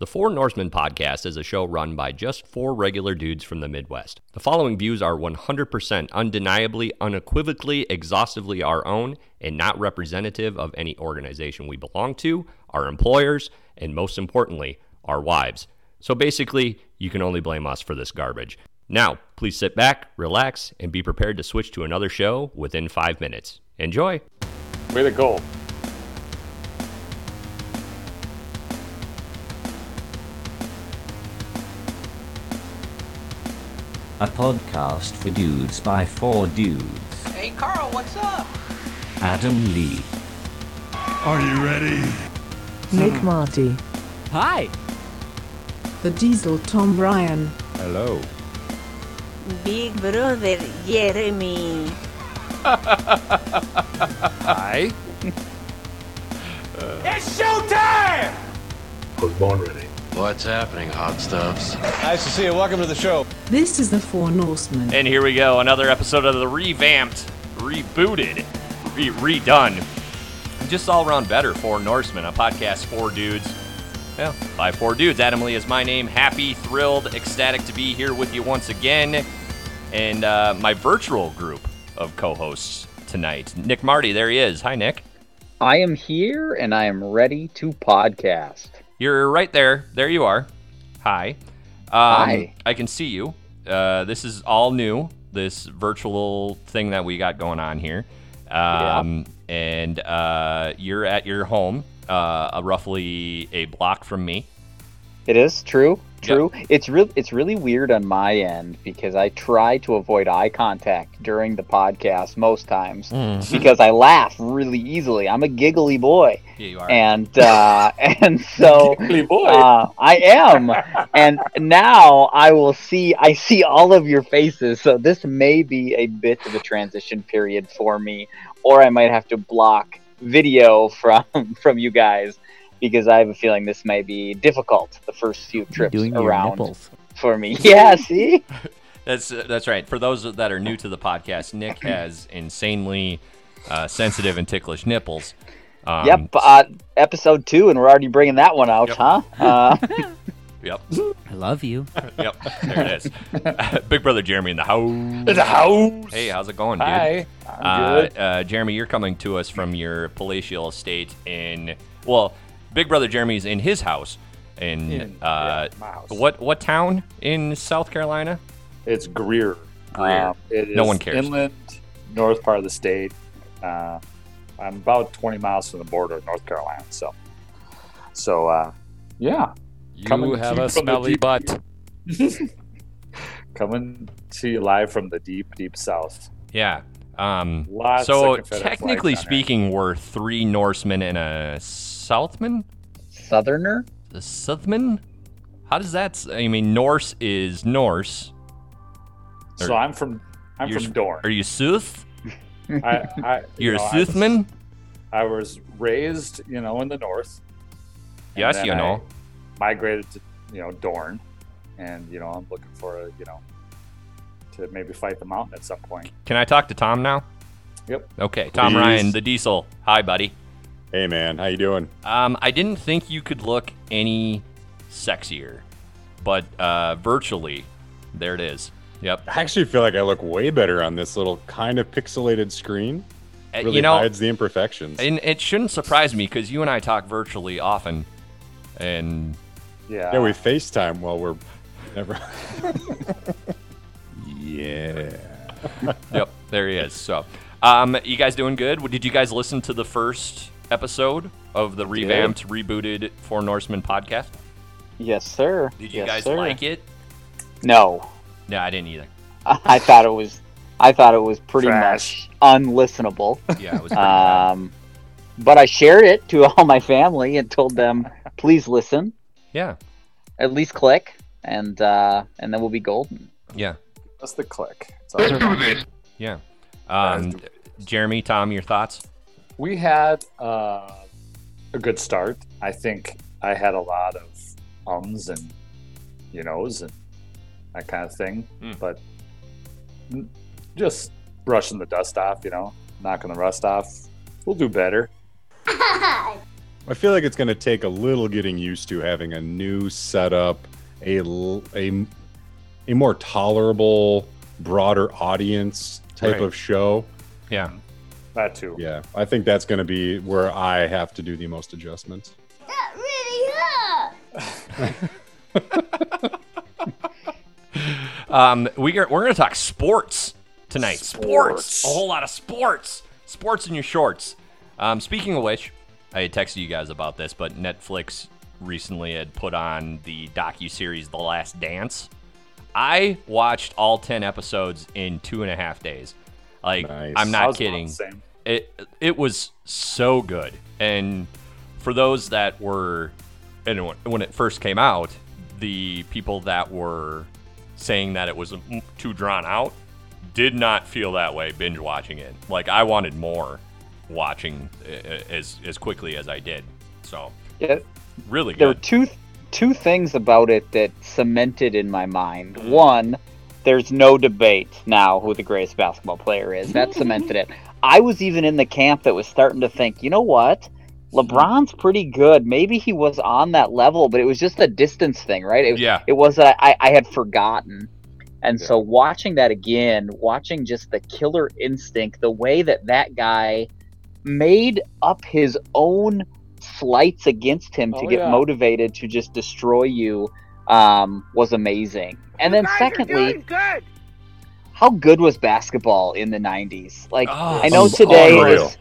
The Four Norsemen podcast is a show run by just four regular dudes from the Midwest. The following views are 100% undeniably, unequivocally, exhaustively our own and not representative of any organization we belong to, our employers, and most importantly, our wives. So basically, you can only blame us for this garbage. Now, please sit back, relax, and be prepared to switch to another show within five minutes. Enjoy! Way to go. A podcast for dudes by four dudes. Hey Carl, what's up? Adam Lee, Are you ready? Nick Marty, Hi. The Diesel Tom Ryan, Hello. Big Brother Jeremy. Hi. It's showtime! I was born ready. What's happening, hot stuffs? Nice to see you. Welcome to the show. this is the Four Norsemen. And here we go, another episode of the revamped, rebooted, re- redone, just all around better Four Norsemen, a podcast for dudes. Well, by four dudes. Adam Lee is my name. Happy, thrilled, ecstatic to be here with you once again. And uh, my virtual group of co hosts tonight. Nick Marty, there he is. Hi, Nick. I am here and I am ready to podcast. You're right there. There you are. Hi. Um, Hi. I can see you. Uh, this is all new. This virtual thing that we got going on here. Um, And uh, you're at your home, uh, roughly a block from me. It is true. True. It's real it's really weird on my end because I try to avoid eye contact during the podcast most times because I laugh really easily. I'm a giggly boy. Yeah, you are. And uh and so Giggly boy. Uh, I am, and now I will see. I see all of your faces, so this may be a bit of a transition period for me, or I might have to block video from from you guys because I have a feeling this may be difficult the first few trips Doing around nipples. for me. Yeah, see, That's uh, that's right. For those that are new to the podcast, Nick has insanely uh, sensitive and ticklish nipples. Um, yep. Uh, episode two, and we're already bringing that one out, Yep. huh? Uh, Yep. I love you. Yep. There it is. Big brother Jeremy in the house. It's a house. Hey, how's it going, dude? Hi. I'm Uh, good. uh, Jeremy, you're coming to us from your palatial estate in well, Big Brother Jeremy's in his house in, In- uh, yeah, my house. what what town in South Carolina? It's Greer. Greer. Um, it is No one cares. Inland, north part of the state. Uh, I'm about 20 miles from the border of North Carolina. So, so uh, yeah, You Coming to have you a smelly butt. coming to you live from the deep, deep south. Yeah. Um, Lots so of technically flags on there. speaking, we're three Norsemen and a Southman. Southerner. The Southman. How does that? s- I mean, Norse is Norse. So I'm from I'm You're from s- Dorne. Are you South? I, I, you You're know, a I was- Southman. I was raised, you know, in the north. and Yes, then you I know. migrated to, you know, Dorne, and you know, I'm looking for a, you know, to maybe fight the mountain at some point. Can I talk to Tom now? Yep. Okay, Tom Please. Ryan, the Diesel. Hi, buddy. Hey man, how you doing? Um, I didn't think you could look any sexier, but uh, virtually, there it is. Yep. I actually feel like I look way better on this little kind of pixelated screen. Uh, Really you know, hides the imperfections. and it shouldn't surprise me because you and I talk virtually often, and Yeah. yeah, we FaceTime while we're never. yeah. yep, there he is. So, um, you guys doing good? Did you guys listen to the first episode of the revamped, rebooted Four Norsemen podcast? Yes, sir. Did you yes, guys sir. like it? No. No, I didn't either. I thought it was I thought it was pretty Trash. much unlistenable. Yeah, it was. Um, but I shared it to all my family and told them, please listen, Yeah, at least click, and uh, and then we'll be golden. yeah, That's the click. That's all it is. yeah. Um, Jeremy, Tom, your thoughts? We had uh, a good start. I think I had a lot of ums and you knows and that kind of thing, Hmm. but just brushing the dust off, you know, knocking the rust off. We'll do better. I feel like it's going to take a little getting used to having a new setup, a a a more tolerable, broader audience type Right. of show. Yeah. That too. Yeah, I think that's going to be where I have to do the most adjustments. That really hurt. Um, we are, we're going to talk sports tonight. Sports. Sports. A whole lot of sports. Sports in your shorts. Um, speaking of which, I had texted you guys about this, but Netflix recently had put on the docu series The Last Dance. I watched all ten episodes in two and a half days. Like Nice. I'm not was about kidding. It it was so good. And for those that were, and when, when it first came out, the people that were saying that it was too drawn out did not feel that way binge watching it. Like I wanted more watching as as quickly as I did. So Yeah, really there were two two things about it that cemented in my mind. Mm-hmm. One, there's no debate now who the greatest basketball player is. That cemented it. I was even in the camp that was starting to think, you know what? LeBron's pretty good. Maybe he was on that level, but it was just a distance thing, right? It, Yeah. it was that I, I had forgotten. And so watching that again, watching just the killer instinct, the way that that guy made up his own slights against him to Oh, get yeah. motivated to just destroy you um, was amazing. And then secondly, good. How good was basketball in the 90s? Like Oh, I know today is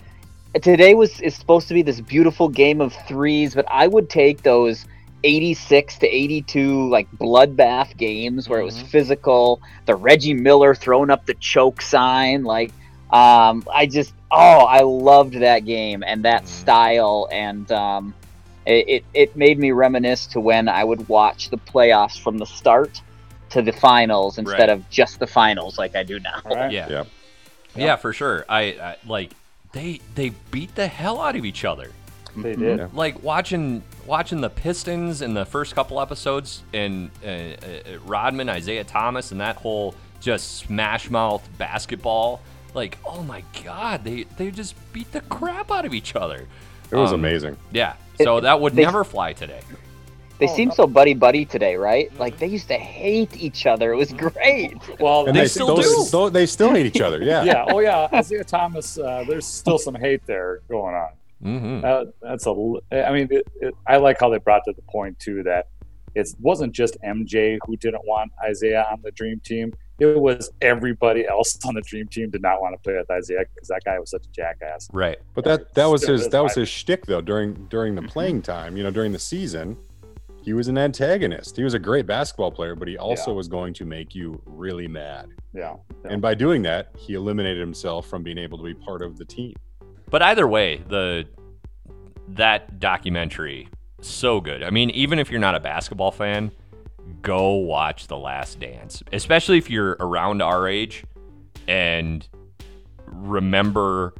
today was is supposed to be this beautiful game of threes, but I would take those 86 to 82 like bloodbath games where it was Mhm. physical, the Reggie Miller throwing up the choke sign like um I just oh, I loved that game and that Mhm. style and um it, it, it made me reminisce to when I would watch the playoffs from the start to the finals instead Right. of just the finals like I do now. All right. Yeah. Yeah. Yeah, for sure. I, I like they they beat the hell out of each other. They Mm-hmm. did. Yeah. like watching watching the Pistons in the first couple episodes and uh, uh, Rodman, Isiah Thomas, and that whole just smash mouth basketball. Like, oh my god, they they just beat the crap out of each other. It was Um, amazing. Yeah, so It- that would they- never fly today. They Oh, seem no. so buddy buddy today, right? Like they used to hate each other. It was great. Well, And They they, still still, do. still- they still hate each other. Yeah. yeah. Oh yeah. Isiah Thomas. Uh, there's still some hate there going on. hmm Uh, that's a. l- I mean, it, it, I like how they brought to the point too that it wasn't just MJ who didn't want Isiah on the dream team. It was everybody else on the dream team did not want to play with Isiah because that guy was such a jackass. Right. But that that was his is that was his shtick though during during the playing time. You know, during the season, he was an antagonist. He was a great basketball player, but he also Yeah. was going to make you really mad. Yeah. yeah. And by doing that, he eliminated himself from being able to be part of the team. But either way, the that documentary so good. I mean, even if you're not a basketball fan, go watch The Last Dance, especially if you're around our age and remember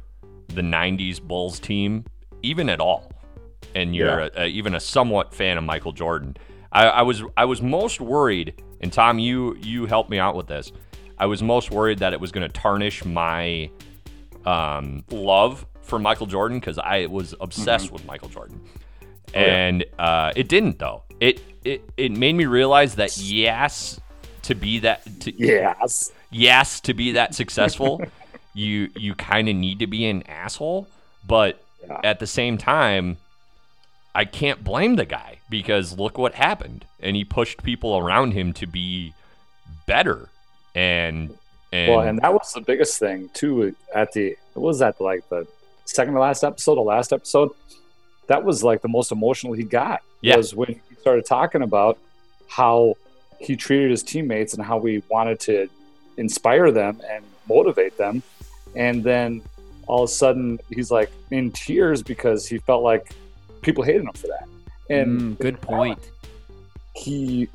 the 90s Bulls team even at all. And you're Yeah. a, a, even a somewhat fan of Michael Jordan. I, I was I was most worried, and Tom, you you helped me out with this. I was most worried that it was going to tarnish my um, love for Michael Jordan because I was obsessed with Michael Jordan, yeah. and uh, it didn't though. It it it made me realize that yes, to be that to, yes. yes to be that successful, you you kind of need to be an asshole, but Yeah. at the same time. I can't blame the guy because look what happened, and he pushed people around him to be better, and and Well, and that was the biggest thing too. At the what was that like the second to last episode, the last episode? That was like the most emotional he got. Yeah. Was when he started talking about how he treated his teammates and how we wanted to inspire them and motivate them, and then all of a sudden he's like in tears because he felt like people hated him for that. And Mm, good point. he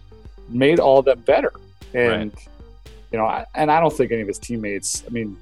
made all of them better. And you know, I, and I don't think any of his teammates. I mean,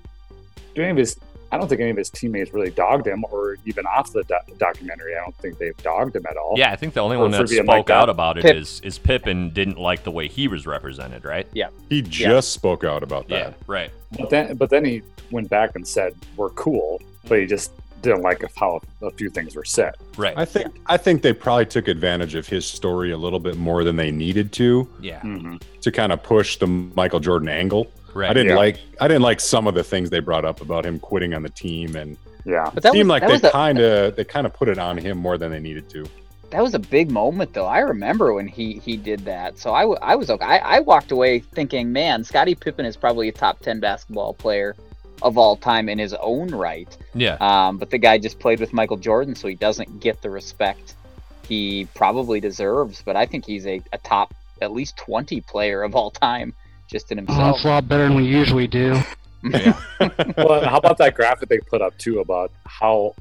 do any of his? I don't think any of his teammates really dogged him, or even off the doc- documentary. I don't think they've dogged him at all. Yeah, I think the only Or one that spoke like that. out about it Pip. is is Pippen didn't like the way he was represented, right? Yeah, he just spoke out about that. Yeah, right. But then, but then he went back and said, "We're cool," but he just didn't like how a few things were said. Right. I think I think they probably took advantage of his story a little bit more than they needed to Yeah. Mm-hmm. to kind of push the Michael Jordan angle. Right. I didn't Yeah. like I didn't like some of the things they brought up about him quitting on the team and Yeah. But that seemed was, like that they kind of they kind of put it on him more than they needed to. that was a big moment though. I remember when he he did that. So I, I was okay. I, I walked away thinking, man, Scottie Pippen is probably a top ten basketball player of all time in his own right. Yeah. Um, but the guy just played with Michael Jordan, so he doesn't get the respect he probably deserves. But I think he's a, a top at least twenty player of all time, just in Oh, himself. it's a lot better than we usually do. well, how about that graphic they put up too about how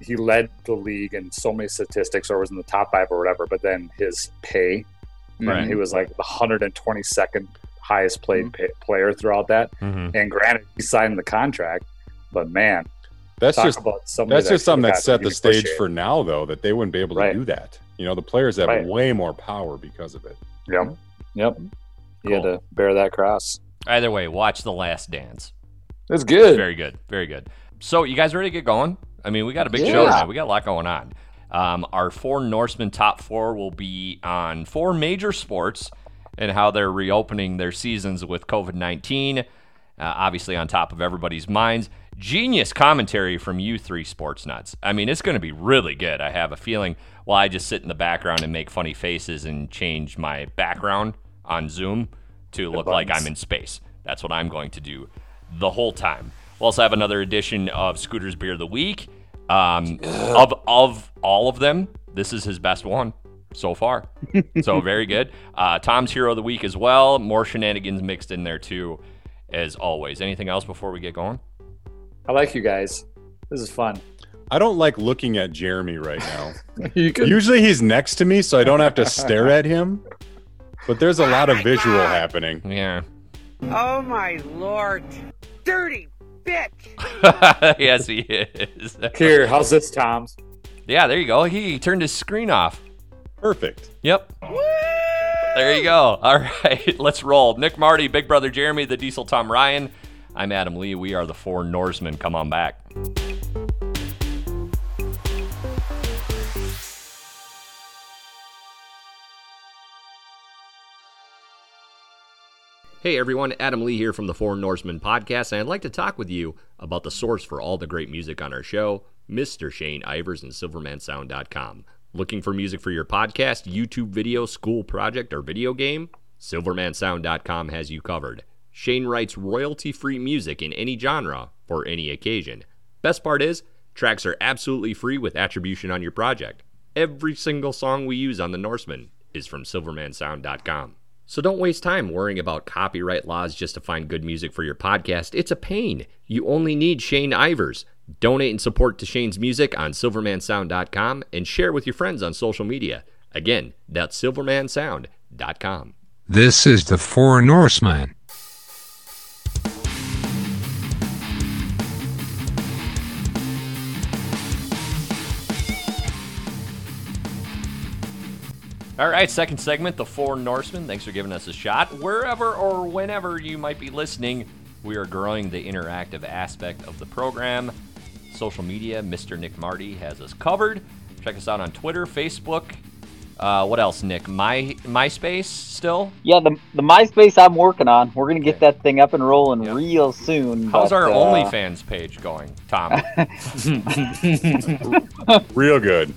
he led the league in so many statistics or was in the top five or whatever, but then his pay, Right. and he was like the 122nd highest played pay, player throughout that. Mhm. And granted, he signed the contract, but man, That's talk just about somebody that's just something that set the stage for now though that they wouldn't be able to Right. do that. You know, the players have Right. way more power because of it. Yep, yep. You had to bear that cross. Either way, watch The Last Dance. It's good. Very good. Very good. So, you guys ready to get going? I mean, we got a big show Yeah. tonight. We got a lot going on. Um, our four Norseman top four will be on four major sports and how they're reopening their seasons with COVID 19. Uh, obviously, on top of everybody's minds. Genius commentary from you three sports nuts. I mean, it's going to be really good. I have a feeling while I just sit in the background and make funny faces and change my background on Zoom to look like. I'm in space. That's what I'm going to do the whole time. We'll also have another edition of Scooter's Beer of the Week. Um, of of all of them, this is his best one so far. so very good. Uh, Tom's Hero of the Week as well. More shenanigans mixed in there too, as always. Anything else before we get going? I like you guys. This is fun. I don't like looking at Jeremy right now. You can Usually he's next to me, so I don't have to stare at him. But there's a lot of visual happening. Yeah. Oh my lord. Dirty bitch. yes, he is. here. How's this, Tom's? Yeah, there you go. He turned his screen off. Perfect. Yep. There you go. All right, let's roll. Nick Marty, Big Brother Jeremy, the Diesel Tom Ryan. I'm Adam Lee. We are the four Norsemen. Come on back. Hey everyone, Adam Lee here from the Four Norsemen podcast, and I'd like to talk with you about the source for all the great music on our show, Mr. Shane Ivers and SilvermanSound.com. Looking for music for your podcast, YouTube video, school project, or video game? SilvermanSound.com has you covered. Shane writes royalty free music in any genre for any occasion. Best part is, tracks are absolutely free with attribution on your project. Every single song we use on The Norseman is from SilvermanSound.com. So don't waste time worrying about copyright laws just to find good music for your podcast. It's a pain. You only need Shane Ivers. Donate and support to Shane's music on silvermansound.com and share with your friends on social media. Again, that's silvermansound.com. This is the Four Norsemen. All right, second segment, The Four Norsemen. Thanks for giving us a shot. Wherever or whenever you might be listening, we are growing the interactive aspect of the program. Social media, Mr. Nick Marty has us covered. Check us out on Twitter, Facebook. Uh, what else, Nick? My MySpace still? Yeah, the the MySpace I'm working on. We're gonna get that thing up and rolling real soon. How's but, our uh, OnlyFans page going, Tom? Real good.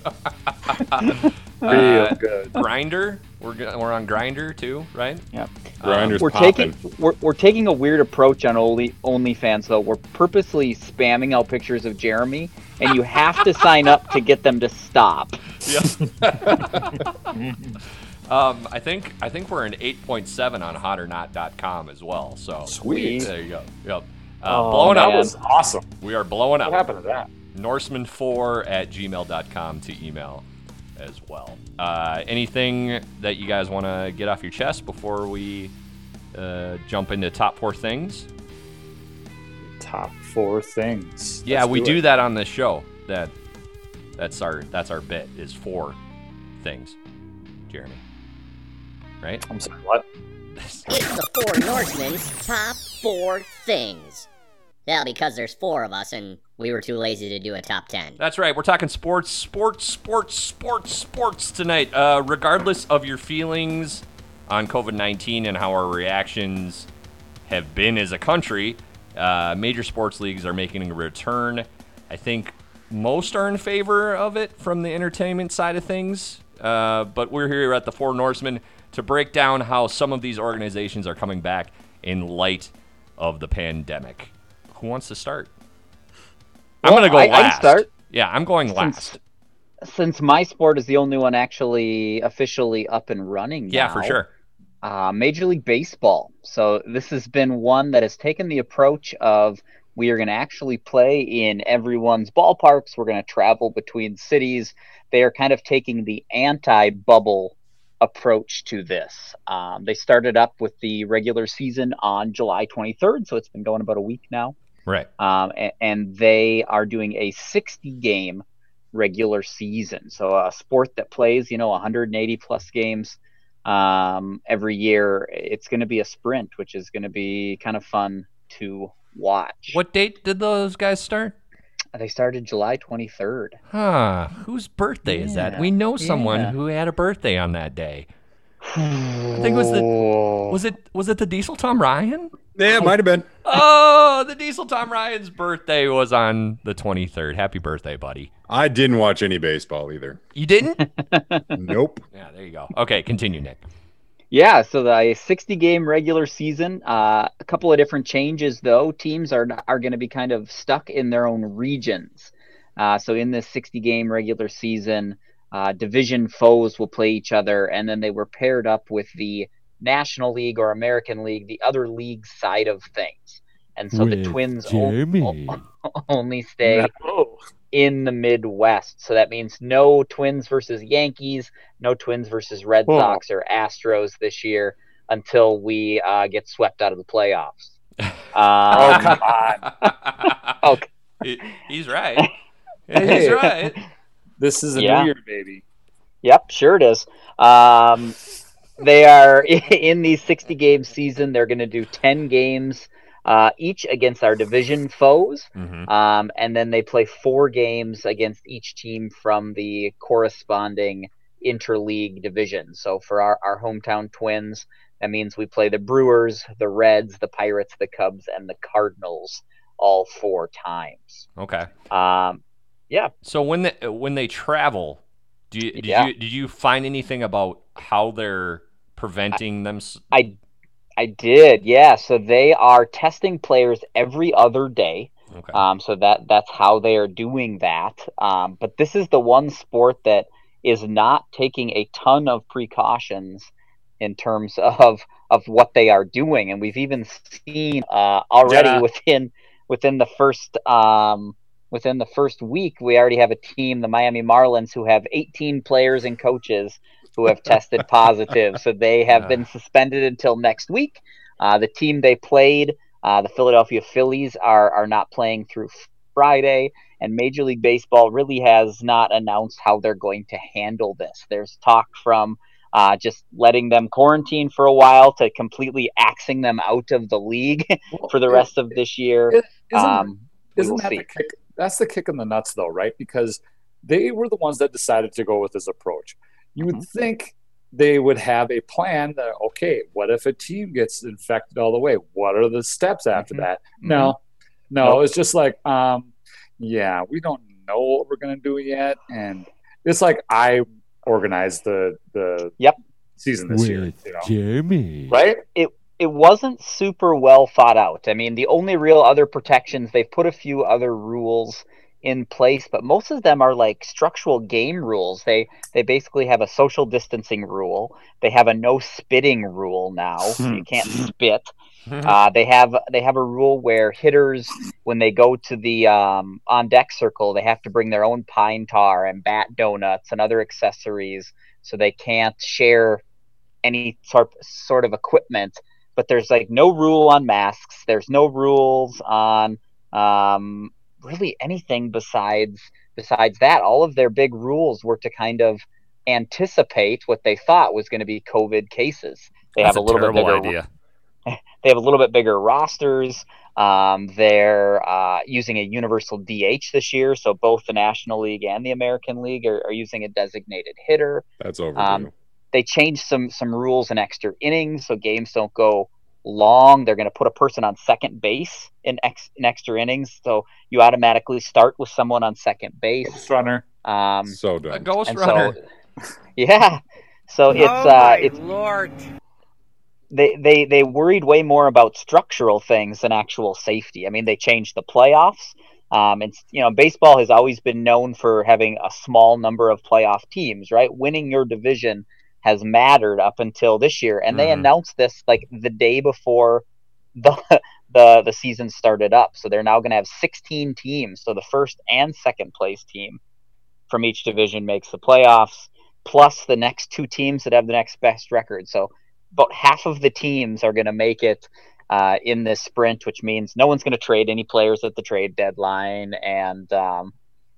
Real good. Grindr, we're we're on Grindr too, right? Yeah. Grinders we're popping. taking we're, we're taking a weird approach on Only OnlyFans though. We're purposely spamming out pictures of Jeremy, and you have to sign up to get them to stop. Yeah. Um, I think I think we're an 8.7 on hotornot.com as well. So Sweet. There you go. Yep. Uh, Oh, blowing that up. was awesome. We are blowing up. What happened to that? Norseman4 at gmail.com to email as well. Uh, anything that you guys want to get off your chest before we uh, jump into top four things? Top four things. Yeah, Let's we do it. that on this show. That that's our that's our bit is four things. Jeremy. Right? I'm sorry, what? It's the Four Norsemen's top four things. Yeah, because there's four of us and we were too lazy to do a top 10. That's right. We're talking sports, sports, sports, sports, sports tonight. Uh, regardless of your feelings on COVID 19 and how our reactions have been as a country, uh, major sports leagues are making a return. I think most are in favor of it from the entertainment side of things. Uh, but we're here at the Four Norsemen to break down how some of these organizations are coming back in light of the pandemic. Who wants to start? I'm Well, going to go I- I last. start. Yeah, I'm going Since- last. Since my sport is the only one actually officially up and running. Yeah, for sure. uh, Major League Baseball. So this has been one that has taken the approach of we are going to actually play in everyone's ballparks. We're going to travel between cities. They are kind of taking the anti-bubble approach to this. Um, they started up with the regular season on July 23rd, so it's been going about a week now. Right. Um, and, and they are doing a 60 game regular season. So a sport that plays, you know, 180 plus games um, every year. It's going to be a sprint, which is going to be kind of fun to watch. What date did those guys start? They started July 23rd. Huh. Whose birthday is that? We know someone yeah. who had a birthday on that day. I think it was the was it was it the Diesel Tom Ryan? Yeah, it might have been. Oh, the Diesel Tom Ryan's birthday was on the 23rd. Happy birthday, buddy. I didn't watch any baseball either. You didn't? Nope. yeah, there you go. Okay, continue, Nick. Yeah, so the 60 game regular season, uh, a couple of different changes though. Teams are are going to be kind of stuck in their own regions. Uh, so in this 60 game regular season, uh, division foes will play each other, and then they were paired up with the National League or American League, the other league side of things. And so the Twins o- Jamie. o- only stay No. in the Midwest. So that means no Twins versus Yankees, no Twins versus Red Whoa. Sox or Astros this year until we uh, get swept out of the playoffs. Oh, Um, come on. okay. He- He's right. He's right. This is a Yeah. New Year, baby. Yep, sure it is. Um, they are in the 60 game season. They're going to do 10 games uh, each against our division foes. Mhm. Um, and then they play four games against each team from the corresponding interleague division. So for our, our hometown twins, that means we play the Brewers, the Reds, the Pirates, the Cubs, and the Cardinals all four times. Okay. Um, yeah. So when they when they travel, do you, did Yeah. you did you find anything about how they're preventing them? I I did, yeah. So they are testing players every other day. Okay. Um, so that that's how they are doing that. Um, but this is the one sport that is not taking a ton of precautions in terms of of what they are doing, and we've even seen uh, already Jenna. within within the first um, within the first week, we already have a team, the Miami Marlins, who have 18 players and coaches who have tested positive. So they have been suspended until next week. Uh, the team they played, uh, the Philadelphia Phillies, are are not playing through Friday, and Major League Baseball really has not announced how they're going to handle this. There's talk from uh, just letting them quarantine for a while to completely axing them out of the league for the rest of this year. It- isn't- Um, we Isn't will that see. the kick? That's the kick in the nuts, though, right? Because they were the ones that decided to go with this approach. You would Mm-hmm. think they would have a plan that, okay, what if a team gets infected all the way? What are the steps after Mhm. that? Mhm. No, no, Nope. it's just like, um, yeah, we don't know what we're gonna do yet, and it's like I organized the the Yep. season this year, you know, Jamie. right? it it wasn't super well thought out. I mean, the only real other protections they've put a few other rules in place, but most of them are like structural game rules. They they basically have a social distancing rule. They have a no spitting rule now. so you can't spit. Uh, they have they have a rule where hitters, when they go to the um, on deck circle, they have to bring their own pine tar and bat donuts and other accessories, so they can't share any sort sort of equipment. But there's like no rule on masks. There's no rules on um, really anything besides besides that. All of their big rules were to kind of anticipate what they thought was going to be COVID cases. They That's have a little bit terrible bigger idea. they have a little bit bigger rosters. Um, they're uh, using a universal DH this year, so both the National League and the American League are, are using a designated hitter. That's overdue. Um, they changed some some rules in extra innings, so games don't go long. They're going to put a person on second base in ex, in extra innings, so you automatically start with someone on second base. runner. Um, so A dumb. ghost and runner. so, yeah. So it's oh uh, my it's lord. they, they they worried way more about structural things than actual safety. I mean, they changed the playoffs. Um, and you know, baseball has always been known for having a small number of playoff teams, right? Winning your division has mattered up until this year, and they Mhm. announced this like the day before the the the season started up. So they're now going to have 16 teams. So the first and second place team from each division makes the playoffs, plus the next two teams that have the next best record. So about half of the teams are going to make it uh, in this sprint, which means no one's going to trade any players at the trade deadline. And um,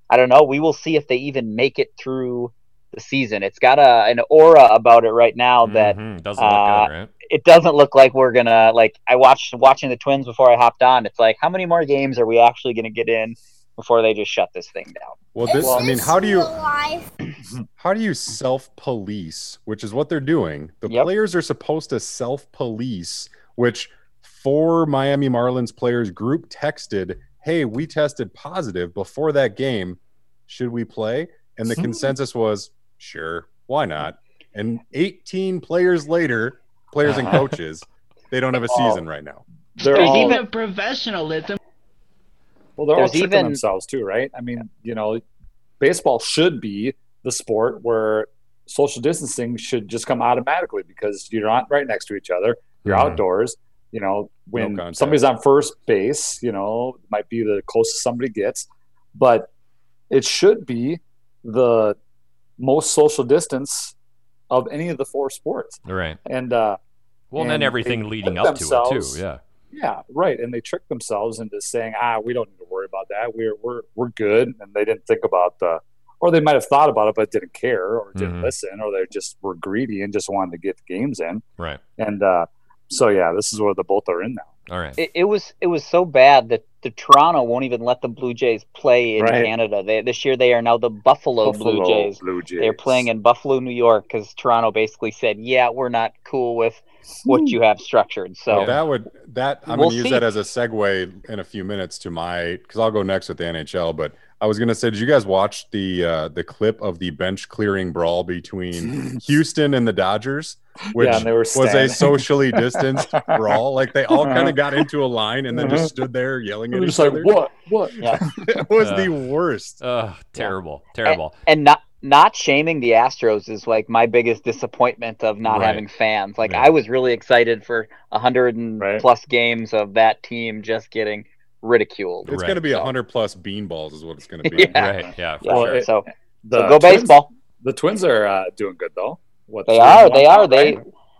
I don't know. We will see if they even make it through the season. It's got a an aura about it right now that Mhm, doesn't look uh, good, right? it doesn't look like we're gonna like. I watched watching the Twins before I hopped on. It's like how many more games are we actually going to get in before they just shut this thing down? Well, this, I mean, how do you how do you self police, which is what they're doing? The Yep. players are supposed to self police, which four Miami Marlins players group texted, "Hey, we tested positive before that game. Should we play?" And the consensus was, "Sure, why not?" And 18 players later, players and coaches, they don't have a season right now. They're There's all, even- professionalism. well, they're all there's tricking even- themselves too, right? I mean, you know, baseball should be the sport where social distancing should just come automatically because you're not right next to each other. You're Mhm. outdoors. You know, when contact. somebody's on first base, you know, might be the closest somebody gets, but it should be the most social distance of any of the four sports. Right. And uh, Well, and then everything leading up to it too. Yeah. yeah, right. And they trick themselves into saying, "Ah, we don't need to worry about that. We're we're we're good." And they didn't think about the, or they might have thought about it but didn't care or didn't Mhm. listen, or they just were greedy and just wanted to get the games in. Right. And uh, so yeah, this is where the both are in now. All right. It, it was it was so bad that the Toronto won't even let the Blue Jays play in Right. Canada. They, this year they are now the Buffalo, Blue Jays. Blue Jays. They're playing in Buffalo, New York, because Toronto basically said, "Yeah, we're not cool with what you have structured." So that would that I'm We'll gonna use see. that as a segue in a few minutes to my because I'll go next with the NHL. But I was gonna say, did you guys watch the uh, the clip of the bench clearing brawl between Houston and the Dodgers, which and they were was a socially distanced brawl? Like they all kind Uh-huh. of got into a line and then Uh-huh. just stood there yelling at each just like, other. "What? What?" yeah, it was Uh, the worst. Ugh, terrible. Terrible. and not not shaming the Astros is like my biggest disappointment of not Right. having fans. Like Yeah. I was really excited for a hundred and Right. plus games of that team just getting ridiculed. It's Right. gonna be a So- hundred plus beanballs, is what it's gonna be. Yeah. Right. Yeah. For Yeah, Well, sure. it- so The so go Twins- baseball. The Twins are uh, doing good though. What They are. They are. They.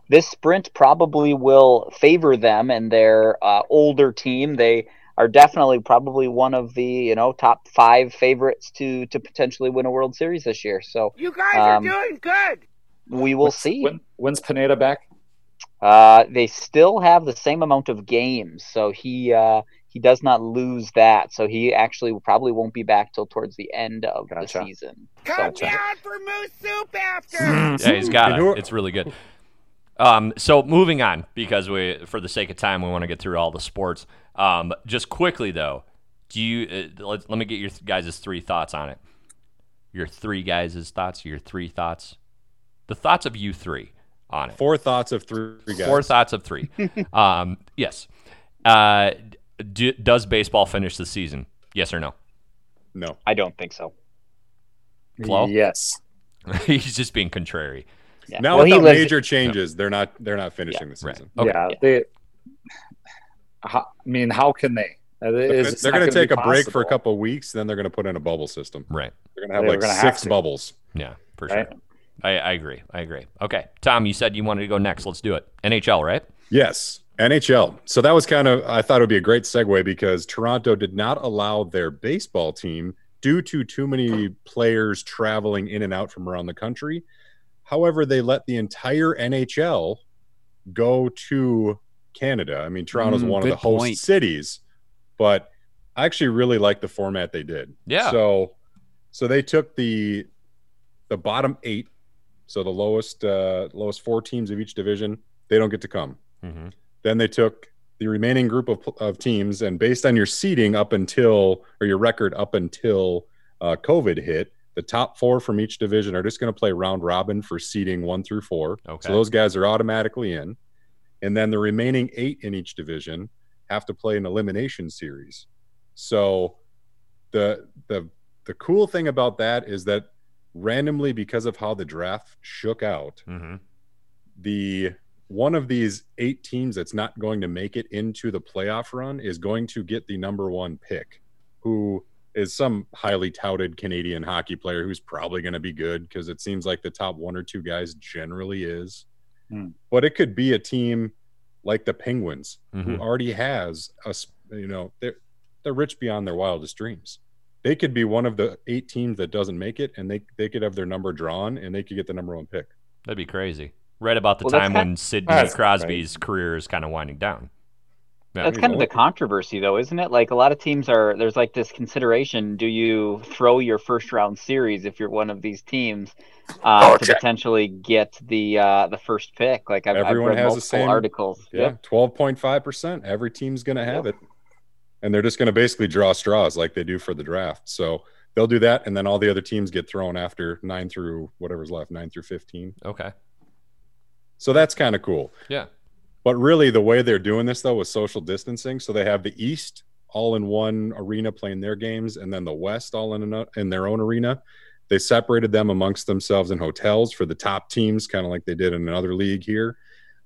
This sprint probably will favor them and their uh, older team. They are definitely probably one of the you know top five favorites to to potentially win a World Series this year. So You guys are Um, doing good. we will When's- see. When, when's Pineda back? Uh, they still have the same amount of games, so he uh, he does not lose that. So he actually probably won't be back till towards the end of Gotcha. the season. Come So- down for moose soup after. Yeah, he's got it. It's really good. Um, so moving on because we, for the sake of time, we want to get through all the sports. Um, just quickly though, do you? Uh, let, let me get your th- guys' three thoughts on it. Your three guys' thoughts. Your three thoughts. The thoughts of you three on it. Four thoughts of three guys. Four thoughts of three. um, yes. Uh, do, does baseball finish the season? Yes or no? No. I don't think so. Flo? Yes. He's just being contrary. Yeah. Now Well, he without lives- major changes, they're not they're not finishing the Right. season. Okay. Yeah, they. How, I mean, how can they? They're, it's- it's they're going to take be a break for a couple of weeks, then they're going to put in a bubble system. Right. They're going to have like gonna six to. bubbles. Yeah, for Right. sure. I, I agree. I agree. Okay, Tom, you said you wanted to go next. Let's do it. NHL, right? Yes, NHL. So that was kind of I thought it would be a great segue because Toronto did not allow their baseball team due to too many players traveling in and out from around the country. However, they let the entire NHL go to Canada. I mean, Toronto's Mm, one of the host point. cities. but I actually really like the format they did. Yeah. So, so they took the the bottom eight, so the lowest uh, lowest four teams of each division, they don't get to come. Mhm. Then they took the remaining group of, of teams, and based on your seeding up until or your record up until uh, COVID hit, the top four from each division are just going to play round robin for seeding one through four. Okay. So those guys are automatically in, and then the remaining eight in each division have to play an elimination series. So the the the cool thing about that is that randomly because of how the draft shook out, Mhm. the one of these eight teams that's not going to make it into the playoff run is going to get the number one pick, who is some highly touted Canadian hockey player who's probably going to be good because it seems like the top one or two guys generally is. Hmm. But it could be a team like the Penguins who Mhm. already has a you know they're they're rich beyond their wildest dreams. They could be one of the eight teams that doesn't make it, and they they could have their number drawn, and they could get the number one pick. That'd be crazy. Right about the Well, time when Sidney That's Crosby's career is kind of winding down. Yeah. That's kind of the controversy, though, isn't it? Like a lot of teams are. There's like this consideration: do you throw your first round series if you're one of these teams uh, to potentially get the uh, the first pick? Like I've, I've Everyone read has the multiple same articles. Yeah, Yep. twelve point five percent. Every team's going to have it, and they're just going to basically draw straws like they do for the draft. So they'll do that, and then all the other teams get thrown after nine through whatever's left, nine through fifteen. Okay. So that's kind of cool. Yeah. But really, the way they're doing this though is social distancing. So they have the East all in one arena playing their games, and then the West all in an, in their own arena. They separated them amongst themselves in hotels for the top teams, kind of like they did in another league here.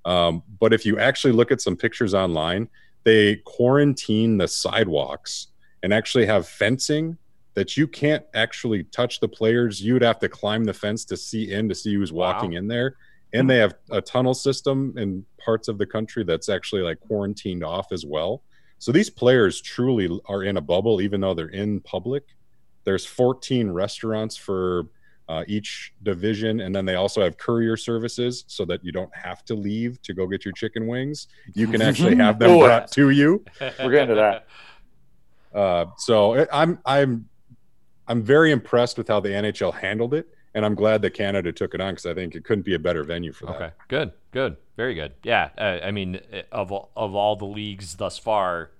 Um, but if you actually look at some pictures online, they quarantine the sidewalks and actually have fencing that you can't actually touch the players. You'd have to climb the fence to see in to see who's walking in there. And they have a tunnel system in parts of the country that's actually like quarantined off as well. So these players truly are in a bubble, even though they're in public. There's 14 restaurants for uh, each division, and then they also have courier services so that you don't have to leave to go get your chicken wings. You can actually have them brought to you. We're getting to that. Uh, so I'm I'm I'm very impressed with how the NHL handled it, and I'm glad that Canada took it on because I think it couldn't be a better venue for that. Okay. Good. Good. Very good. Yeah. Uh, I mean, uh, of all- of all the leagues thus far,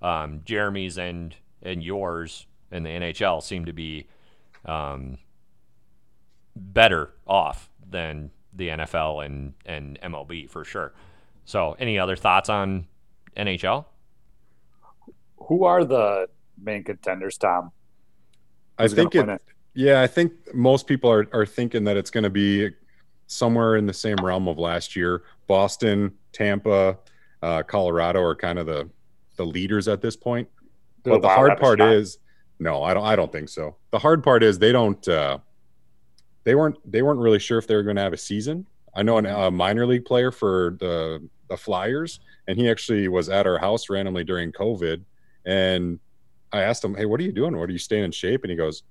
um, Jeremy's and and yours and the NHL seem to be um, better off than the NFL and and MLB for sure. So, any other thoughts on NHL? Who are the main contenders, Tom? I Who's gonna think it, win it? Yeah, I think most people are, are thinking that it's going to be somewhere in the same realm of last year. Boston, Tampa, uh, Colorado are kind of the the leaders at this point. But the Wild hard part shot? is, no, I don't. I don't think so. The hard part is they don't. Uh, they weren't. They weren't really sure if they were going to have a season. I know an- a minor league player for the the Flyers, and he actually was at our house randomly during COVID, and I asked him, "Hey, what are you doing? What are you staying in shape?" And he goes,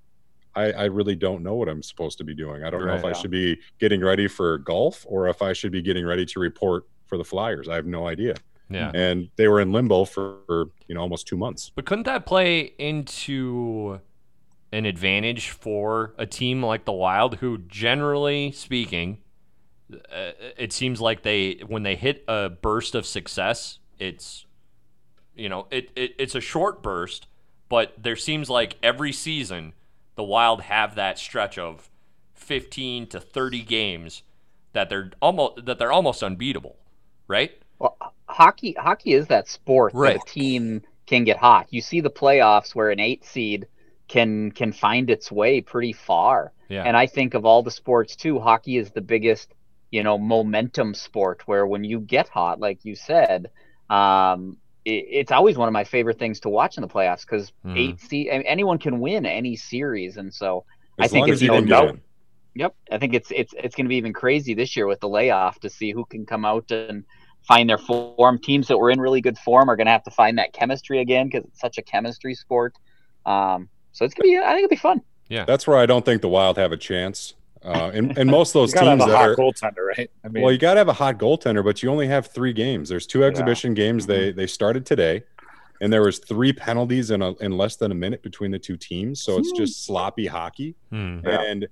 I, I really don't know what I'm supposed to be doing. I don't know if Right. I should be getting ready for golf or if I should be getting ready to report for the Flyers. I have no idea. Yeah. And they were in limbo for, for you know almost two months. But couldn't that play into an advantage for a team like the Wild, who generally speaking, uh, it seems like they when they hit a burst of success, it's you know it, it it's a short burst, but there seems like every season the Wild have that stretch of fifteen to thirty games that they're almost that they're almost unbeatable, right? Well, hockey hockey is that sport Right. that a team can get hot. You see the playoffs where an eight seed can can find its way pretty far. Yeah. And I think of all the sports too, hockey is the biggest, you know, momentum sport where when you get hot, like you said, um, it's always one of my favorite things to watch in the playoffs because Mhm. eight seed anyone can win any series, and so I think it's as you no can get doubt. in. Yep, I think it's it's it's going to be even crazy this year with the layoff to see who can come out and find their form. Teams that were in really good form are going to have to find that chemistry again because it's such a chemistry sport. Um, so it's gonna be. I think it'll be fun. Yeah. That's where I don't think the Wild have a chance. Uh, and, and most of those You gotta have teams a that hot are goaltender, right? I mean, well, you got to have a hot goaltender, but you only have three games. There's two exhibition games. They they started today. and there was three penalties in a, in less than a minute between the two teams. So it's just sloppy hockey. Hmm. And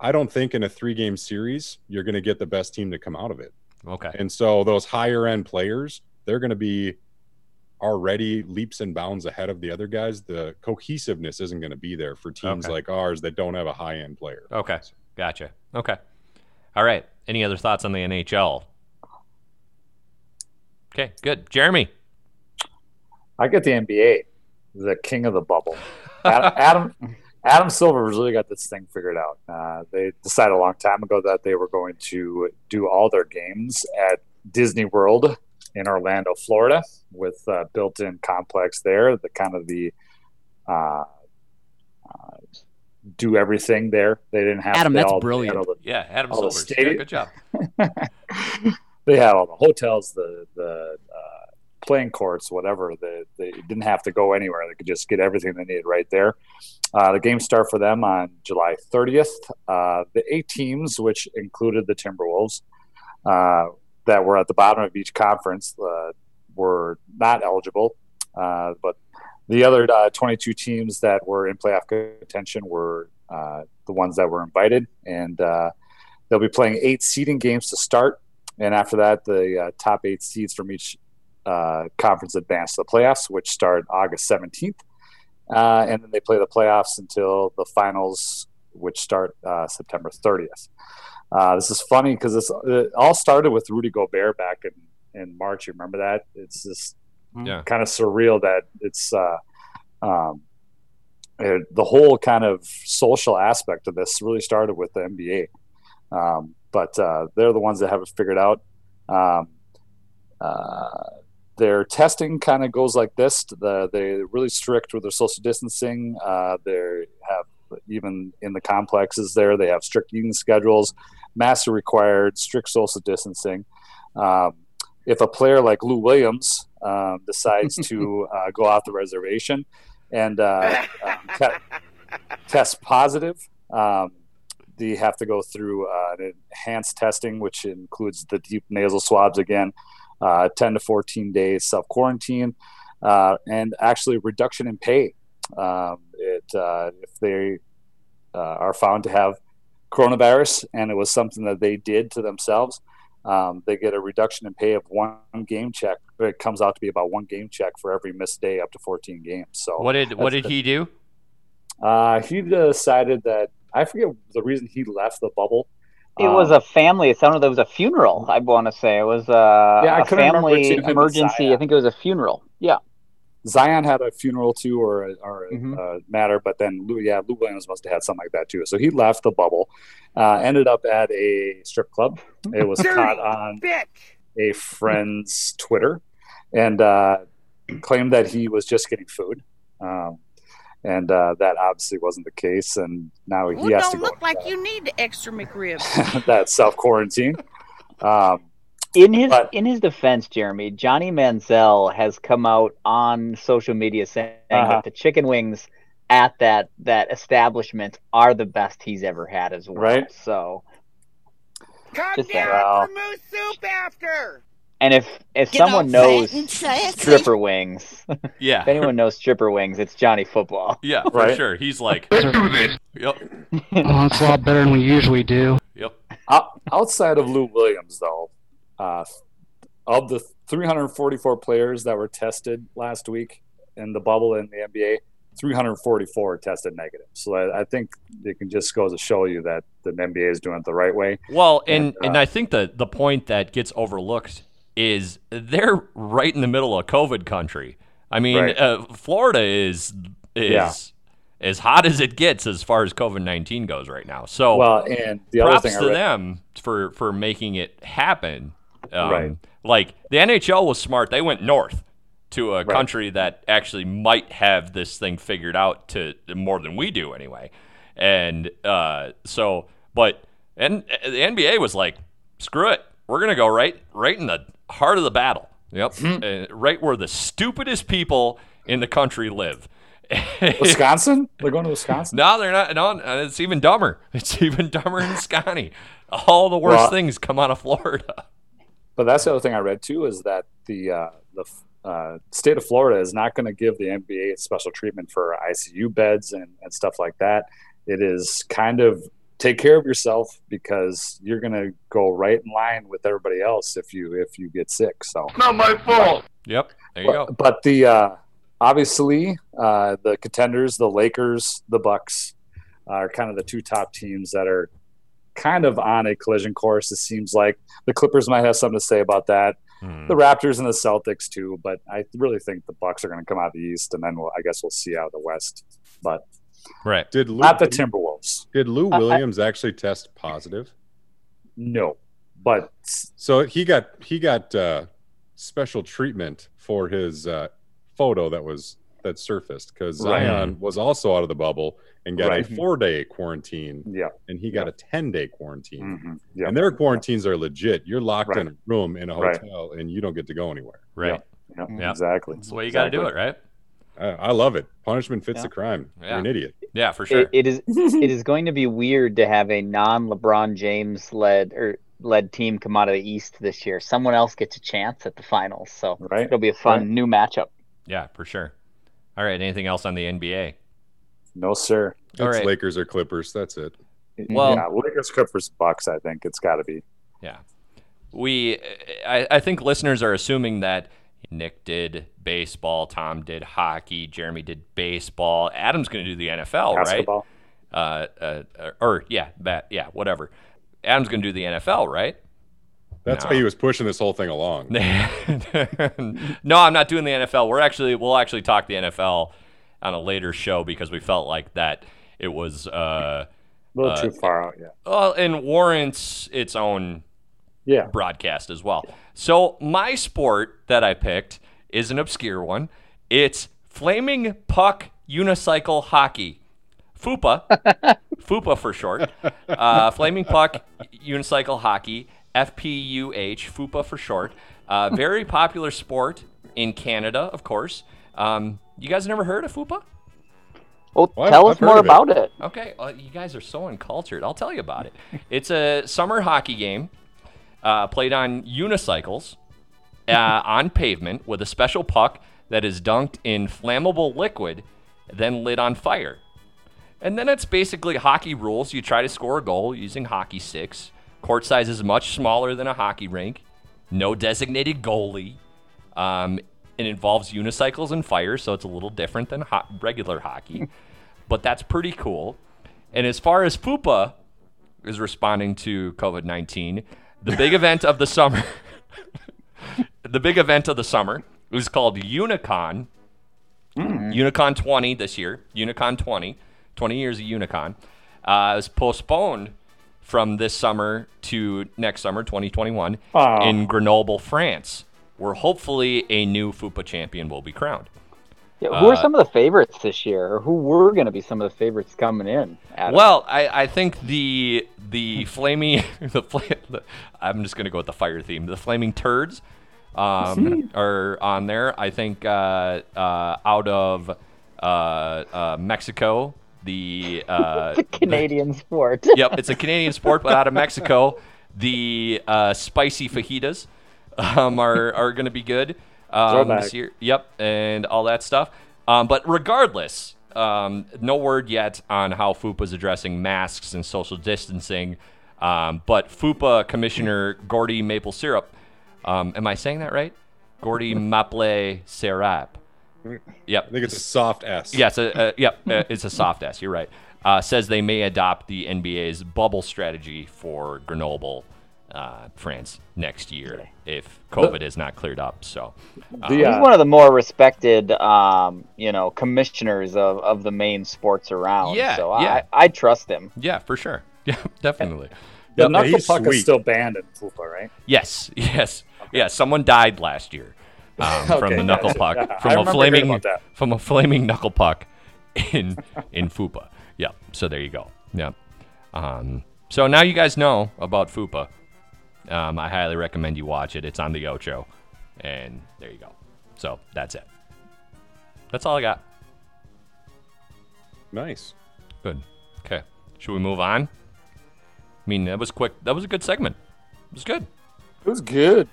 I don't think in a three game series you're going to get the best team to come out of it. Okay. And so those higher end players, they're going to be already leaps and bounds ahead of the other guys. The cohesiveness isn't going to be there for teams Okay. like ours that don't have a high end player. Okay. Gotcha. Okay. All right. Any other thoughts on the NHL? Okay, good. Jeremy. I get the NBA, the king of the bubble. Adam Adam, Silver has really got this thing figured out. Uh, they decided a long time ago that they were going to do all their games at Disney World in Orlando, Florida, with a built-in complex there. The kind of the uh, uh, do everything there. They didn't have Adam, that's all- brilliant. all the- Yeah, Adam all the Silvers. Yeah, stadium- good job. they had all the hotels, the the uh, playing courts, whatever. They, they didn't have to go anywhere. They could just get everything they needed right there. Uh, the games start for them on July 30th. Uh, the eight teams, which included the Timberwolves, uh, that were at the bottom of each conference, uh, were not eligible. Uh, but the other uh, 22 teams that were in playoff contention were uh, the ones that were invited, and uh, they'll be playing eight seeding games to start, and after that, the top eight seeds from each conference advance to the playoffs, which start August 17th, uh, and then they play the playoffs until the finals, which start uh, September 30th. Uh, this is funny because it all started with Rudy Gobert back in, in March. You remember that? It's just Yeah. kind of surreal that it's uh, um, it, the whole kind of social aspect of this really started with the NBA. Um, but uh, they're the ones that have it figured out. Um, uh, their testing kind of goes like this: the, they're really strict with their social distancing. Uh, they have even in the complexes there they have strict eating schedules, masks are required, strict social distancing. Um, if a player like Lou Williams um, decides to uh, go off the reservation and uh, um, te- test positive, um, they have to go through uh, an enhanced testing, which includes the deep nasal swabs again, uh, 10 to 14 days self quarantine, uh, and actually reduction in pay. Um, it uh, if they uh, are found to have coronavirus and it was something that they did to themselves, um, they get a reduction in pay of one game check. It comes out to be about one game check for every missed day, up to 14 games. So What did what that's did he do? uh, he decided that I forget the reason he left the bubble. It was Um, a family. It sounded like it was a funeral. I want to say it was a, Yeah, I a couldn't remember family too, emergency. I think it was a funeral. Yeah. Zion had a funeral too, or a, or a Mhm. uh, matter, but then Lou, yeah, Lou Williams must have had something like that too. So he left the bubble, uh, ended up at a strip club. It was caught on bitch. a friend's Twitter, and uh, claimed that he was just getting food, um, and uh, that obviously wasn't the case. And now he Well, has to don't go look like you need the extra McRib. that self quarantine. Um, In his But- in his defense, Jeremy, Johnny Manziel has come out on social media saying Uh-huh. that the chicken wings at that that establishment are the best he's ever had as well. Right. So, Come Just down that. for moose soup after. and if if Get someone knows fat and sassy. stripper wings, yeah. if anyone knows stripper wings, it's Johnny Football. Yeah, for Right. sure. He's like Let's do this. Yep. Oh, it's a lot better than we usually do. Yep. out- outside of Lou Williams, though, uh, of the 344 players that were tested last week in the bubble in the NBA, 344 tested negative. So I, I think it can just go to show you that the NBA is doing it the right way. Well, and And, uh, and I think the the point that gets overlooked is they're right in the middle of COVID country. I mean, Right. uh, Florida is is Yeah. as hot as it gets as far as COVID nineteen goes right now. So Well, and the other props thing to read, them for for making it happen. Um, Right. Like the NHL was smart; they went north to a Right. country that actually might have this thing figured out to more than we do anyway. And uh, so, but and uh, the NBA was like, "Screw it, we're gonna go right right in the heart of the battle. Yep, Hmm. uh, right where the stupidest people in the country live." Wisconsin, they're going to Wisconsin. No, they're not. No, uh, it's even dumber. It's even dumber in Scotty. All the worst Well- things come out of Florida. But that's the other thing I read too is that the uh, the uh, state of Florida is not going to give the NBA special treatment for ICU beds and, and stuff like that. It is kind of take care of yourself because you're going to go right in line with everybody else if you if you get sick. So Not my fault. Yep. There you go. but, but the uh, obviously uh, the contenders, the Lakers, the Bucks, are kind of the two top teams that are kind of on a collision course. It seems like the Clippers might have something to say about that. Hmm. The Raptors and the Celtics too, but I really think the Bucks are going to come out of the East, and then we'll, I guess we'll see out of the West. But Right. Did Lou, not the Timberwolves. did Lou I- I- Williams actually test positive? No, but So he got he got uh, special treatment for his uh, photo that was that surfaced because Right. Zion was also out of the bubble and got Right. a four day quarantine, yeah, and he got a ten day quarantine. mhm, yeah, And their quarantines are legit. You're locked Right. in a room in a Right. hotel, and you don't get to go anywhere. Right. yeah, Yeah. exactly. That's the way you got to do it, right? I, I love it. Punishment fits Yeah. the crime. Yeah. You're an idiot. Yeah, for sure. It, it is it is going to be weird to have a non LeBron James led or led team come out of the East this year. Someone else gets a chance at the finals, so Right. it'll be a fun Right. new matchup. yeah, for sure. All right. Anything else on the NBA? No, sir. All It's right. Lakers or Clippers. That's it. Well- yeah, Lakers, Clippers, Bucks. I think it's got to be. Yeah. We, I, I think listeners are assuming that Nick did baseball, Tom did hockey, Jeremy did baseball, Adam's going to do the NFL, Basketball. right? Uh, uh, or yeah, that yeah, whatever. Adam's going to do the NFL, right? That's No. why he was pushing this whole thing along. no, I'm not doing the NFL. We're actually we'll actually talk the NFL on a later show because we felt like that it was uh A little Uh, too far out. Yeah. well and warrants its own Yeah. broadcast as well. So my sport that I picked is an obscure one. It's flaming puck unicycle hockey. FUPA, FUPA for short. Uh, flaming puck unicycle hockey, FPUH, FUPA for short. Uh, very popular sport in Canada, of course. Um, you guys never heard of FUPA? Well, Well, I've- tell I've us more heard it. about it. Okay, uh, you guys are so uncultured. I'll tell you about it. It's a summer hockey game uh, played on unicycles uh, on pavement with a special puck that is dunked in flammable liquid, then lit on fire. And then it's basically hockey rules. You try to score a goal using hockey sticks. Court size is much smaller than a hockey rink. No designated goalie. Um, it involves unicycles and fire, so it's a little different than ho- regular hockey. but that's pretty cool. And as far as FUPA is responding to COVID 19, the big event of the summer, the big event of the summer was called Unicon. Unicon 20 this year. Unicon 20. 20 years of Unicon. Uh, it was postponed from this summer to next summer, 2021, Oh. in Grenoble, France, where hopefully a new FUPA champion will be crowned. Yeah, who are Uh, some of the favorites this year, or who were going to be some of the favorites coming in? Adam? Well, I, I think the the flaming the, fla- the I'm just gonna go with the fire theme. The flaming turds um, are on there. I think uh, uh, out of uh, uh, Mexico, the uh, Canadian sport. yep, it's a Canadian sport, but out of Mexico, the uh, spicy fajitas um, are are going to be good um, this year. Yep, and all that stuff. Um, but regardless, um, no word yet on how FUPA is addressing masks and social distancing. Um, but FUPA Commissioner Gordy Maple Syrup, um, am I saying that right? Gordy Maple Syrup. Yep. I think it's a soft S. Yes, uh, uh, yep, uh, it's a soft S. You're right. Uh, says they may adopt the NBA's bubble strategy for Grenoble, uh, France next year if COVID is not cleared up. So, The, He's uh, one of the more respected, um, you know, commissioners of, of the main sports around. Yeah, so yeah. I, I trust him. yeah, for sure. Yeah, definitely. The Yeah, knuckle he's puck sweet. is still banned in FUPA, right? Yes, yes, yeah. Someone died last year um, from Okay, the knuckle gotcha. puck, Yeah, from a flaming, from a flaming knuckle puck in in FUPA. Yeah. So there you go. Yeah. Um, so now you guys know about FUPA. Um, I highly recommend you watch it. It's on the Ocho, and there you go. So that's it. That's all I got. Nice. Good. Okay. Should we move on? I mean, that was quick. That was a good segment. It was good. It was good.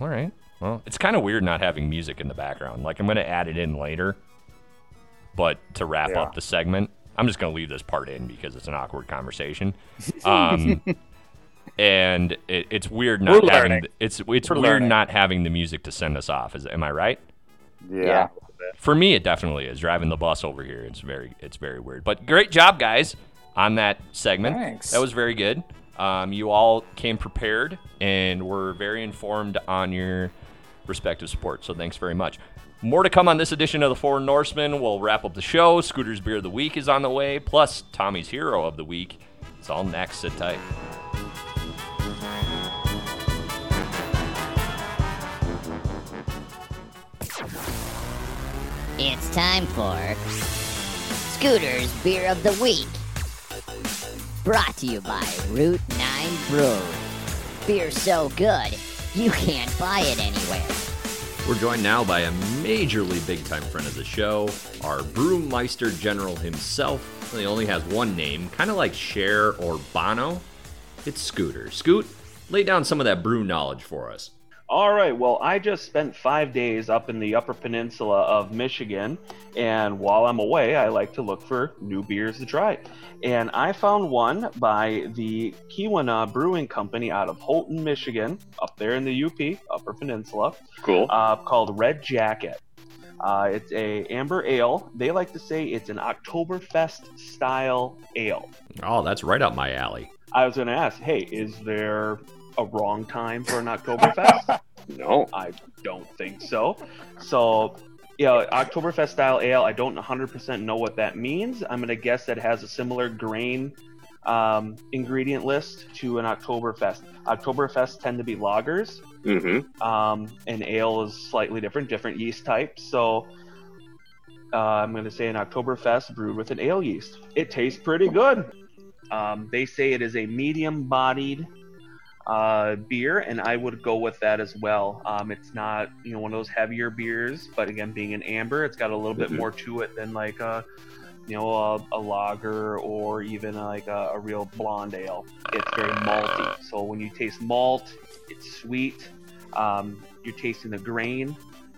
All right. Well, it's kind of weird not having music in the background. Like I'm going to add it in later, but to wrap Yeah. up the segment, I'm just going to leave this part in because it's an awkward conversation. Um, and it, it's weird not We're having the- it's it's We're weird learning. not having the music to send us off. Is am I right? Yeah. Yeah. For me, it definitely is. Driving the bus over here, it's very it's very weird. But great job, guys, on that segment. Thanks. That was very good. Um, you all came prepared and were very informed on your respective sports. So thanks very much. More to come on this edition of the Four Norsemen. We'll wrap up the show. Scooter's Beer of the Week is on the way, plus Tommy's Hero of the Week. It's all next. Sit tight. It's time for Scooter's Beer of the Week. Brought to you by Route 9 Brewery. Beer so good, you can't buy it anywhere. We're joined now by a majorly big time friend of the show, our brewmeister general himself. He only has one name, kind of like Cher or Bono. It's Scooter. Scoot, lay down some of that brew knowledge for us. All right. Well, I just spent five days up in the Upper Peninsula of Michigan, and while I'm away, I like to look for new beers to try. And I found one by the Keweenaw Brewing Company out of Houghton, Michigan, up there in the UP, Upper Peninsula. Cool. Uh, called Red Jacket. Uh, it's a amber ale. They like to say it's an Oktoberfest style ale. Oh, that's right up my alley. I was going to ask, hey, is there a wrong time for an Oktoberfest? No. I don't think so. So, yeah, Oktoberfest style ale. I don't 100% know what that means. I'm gonna guess that it has a similar grain um, ingredient list to an Oktoberfest. Oktoberfest tend to be lagers, Mm-hmm. um, and ale is slightly different, different yeast types. So. Uh, I'm going to say an Oktoberfest brewed with an ale yeast. It tastes pretty good. Um, they say it is a medium-bodied uh, beer, and I would go with that as well. Um, it's not, you know, one of those heavier beers, but again, being an amber, it's got a little bit Mhm. more to it than like a, you know, a, a lager or even like a, a real blonde ale. It's very malty. So when you taste malt, it's sweet. Um, you're tasting the grain.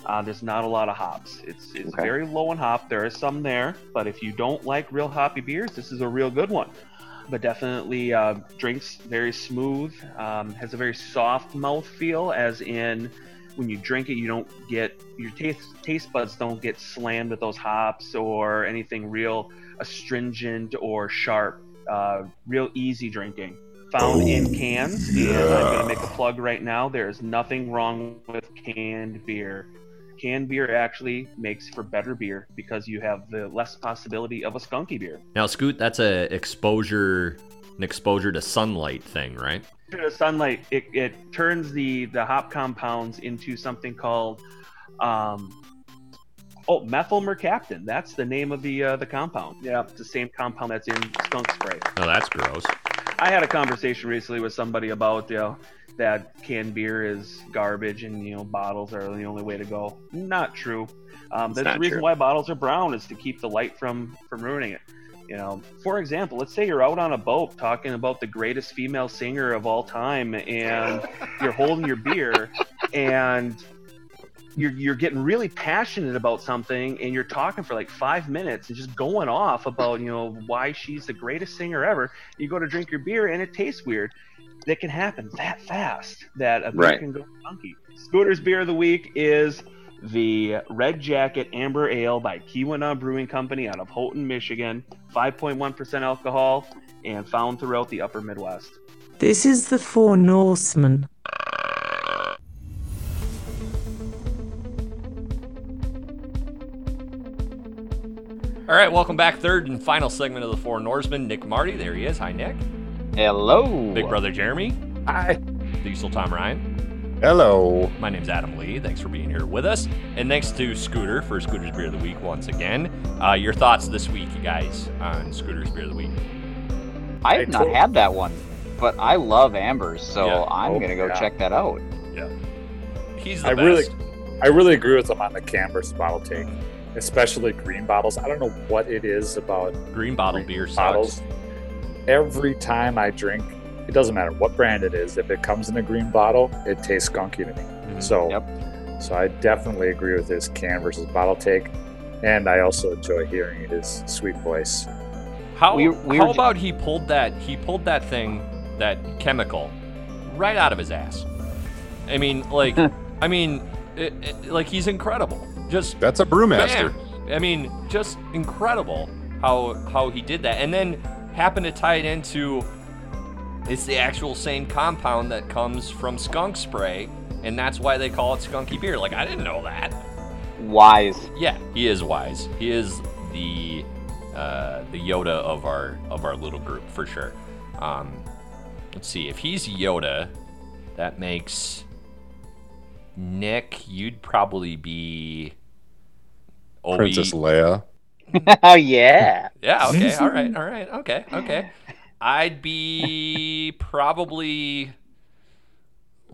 Uh, there's not a lot of hops. It's it's Okay. very low in hop. There is some there, but if you don't like real hoppy beers, this is a real good one but definitely uh, drinks very smooth. Um, has a very soft mouth feel, as in when you drink it, you don't get your taste taste buds don't get slammed with those hops or anything real astringent or sharp. Uh, real easy drinking. Found in cans, and I'm gonna make a plug right now. There is nothing wrong with canned beer. Canned beer actually makes for better beer because you have the less possibility of a skunky beer. Now, Scoot, that's a exposure, an exposure to sunlight thing, right? the sunlight it, it turns the the hop compounds into something called um oh methyl mercaptan that's the name of the uh, the compound yeah it's the same compound that's in skunk spray Oh, that's gross. i had a conversation recently with somebody about you know that canned beer is garbage and you know bottles are the only way to go not true um, that's not the reason true. why bottles are brown is to keep the light from from ruining it you know, for example, let's say you're out on a boat talking about the greatest female singer of all time, and you're holding your beer, and you're you're getting really passionate about something, and you're talking for like five minutes and just going off about you know why she's the greatest singer ever. You go to drink your beer, and it tastes weird. That can happen that fast that a beer Right. can go funky. Scooter's beer of the week is the Red Jacket Amber Ale by Keweenaw Brewing Company out of Houghton, Michigan. 5.1% alcohol and found throughout the upper Midwest. This is the Four Norsemen. All right, welcome back. Third and final segment of the Four Norsemen. Nick Marty, there he is. Hi, Nick. Hello. Big brother Jeremy. Hi. Diesel Tom Ryan. Hello. My name's Adam Lee. Thanks for being here with us. And thanks to Scooter for Scooter's Beer of the Week once again. Uh, your thoughts this week, you guys, on Scooter's Beer of the Week? I have not had that one, but I love ambers, so Yeah. I'm Oh, gonna go yeah. check that out. Yeah. He's the I best. really, I really agree with him on the Canvas bottle take, especially green bottles. I don't know what it is about Green bottle green beer sucks. Bottles. Every time I drink, it doesn't matter what brand it is. If it comes in a green bottle, it tastes skunky to me. Mhm. So Yep. So I definitely agree with his can versus bottle take, and I also enjoy hearing his sweet voice. How We- we how were- about he pulled that he pulled that thing that chemical right out of his ass. I mean, like, I mean, it, it- like he's incredible. Just That's a brewmaster. bam. I mean, just incredible how how he did that, and then happened to tie it into it's the actual same compound that comes from skunk spray, and that's why they call it skunky beer. Like I didn't know that. Wise. Yeah, he is wise. He is the uh, the Yoda of our of our little group for sure. Um, let's see if he's Yoda, that makes Nick. You'd probably be Obi. Princess Leia. Oh yeah. Yeah. Okay. all right. All right. Okay. Okay. I'd be probably.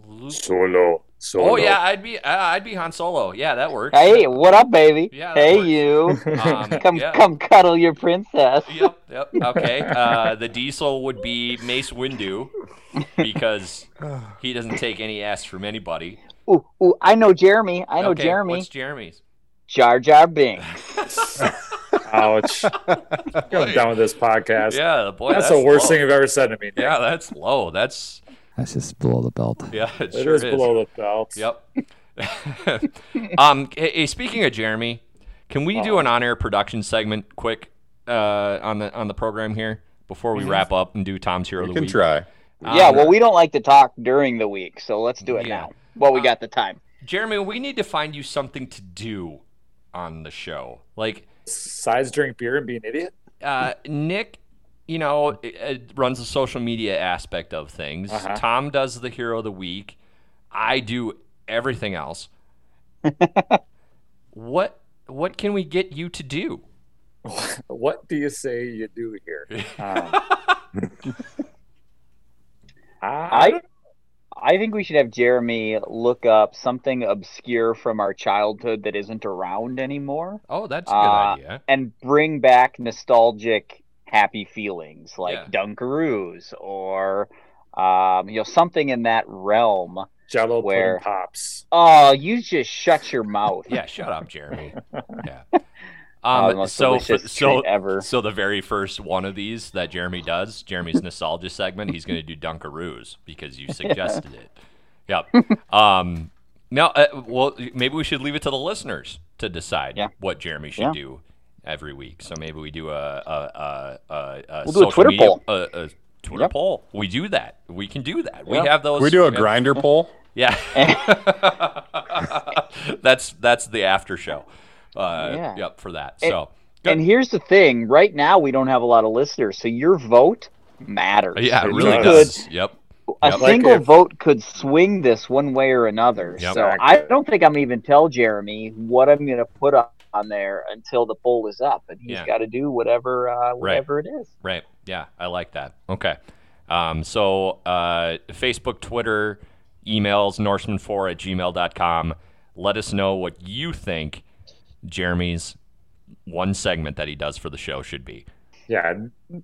Luke. Solo. Solo. Oh yeah, I'd be uh, I'd be Han Solo. Yeah, that works. Hey, what up, baby? Yeah, hey, works. you. Um, come, yeah. come, cuddle your princess. Yep, yep. Okay. Uh, the diesel would be Mace Windu because he doesn't take any ass from anybody. Ooh, ooh, I know Jeremy. I know okay, Jeremy. What's Jeremy's? Jar Jar Binks. Ouch. I'm done with this podcast. Yeah, the boy, that's, that's the worst low. thing you've ever said to me. Nick. Yeah, that's low. That's That's just below the belt. yeah, it, It sure is below the belt. Yep. um, hey, hey, speaking of Jeremy, can we do an on-air production segment quick uh, on the on the program here before we wrap up and do Tom's Hero We of the can Week? try. yeah, Um, well, we don't like to talk during the week, so let's do it Yeah. now. Well, we got the time. Jeremy, we need to find you something to do on the show. Like Sides drink beer and be an idiot. uh, Nick, you know, uh, runs the social media aspect of things. Uh-huh. Tom does the hero of the week. I do everything else. what what can we get you to do? What do you say you do here? Um, I, I think we should have Jeremy look up something obscure from our childhood that isn't around anymore. Oh, that's a good uh, idea. And bring back nostalgic, happy feelings like Yeah. Dunkaroos or, um, you know, something in that realm. Jello where pudding pops. Oh, you just shut your mouth. Yeah, shut up, Jeremy. Yeah. The Um, most so, so, ever. so the very first one of these that Jeremy does, Jeremy's nostalgia segment, he's going to do Dunkaroos because you suggested it. Yep. Um, now, uh, well, maybe we should leave it to the listeners to decide Yeah. what Jeremy should Yeah. do every week. So maybe we do a a a, a, a We'll do a Twitter media- poll. A, a Twitter Yep. poll. We do that. We can do that. We have those. we do a yeah. Grindr poll. Yeah. that's that's the after show. Uh, Yeah. Yep, for that. And- So. And here's the thing: right now, we don't have a lot of listeners, so your vote matters. Yeah, it It really does. does. Yep. a Yep. single Like if- vote could swing this one way or another. Yep. So I don't think I'm even tell Jeremy what I'm going to put up on there until the poll is up, and he's Yeah. got to do whatever uh, whatever it is. Right. Yeah, I like that. Okay. Um, so uh, Facebook, Twitter, emails, Norseman4 at gmail.com. Let us know what you think Jeremy's one segment that he does for the show should be. Yeah,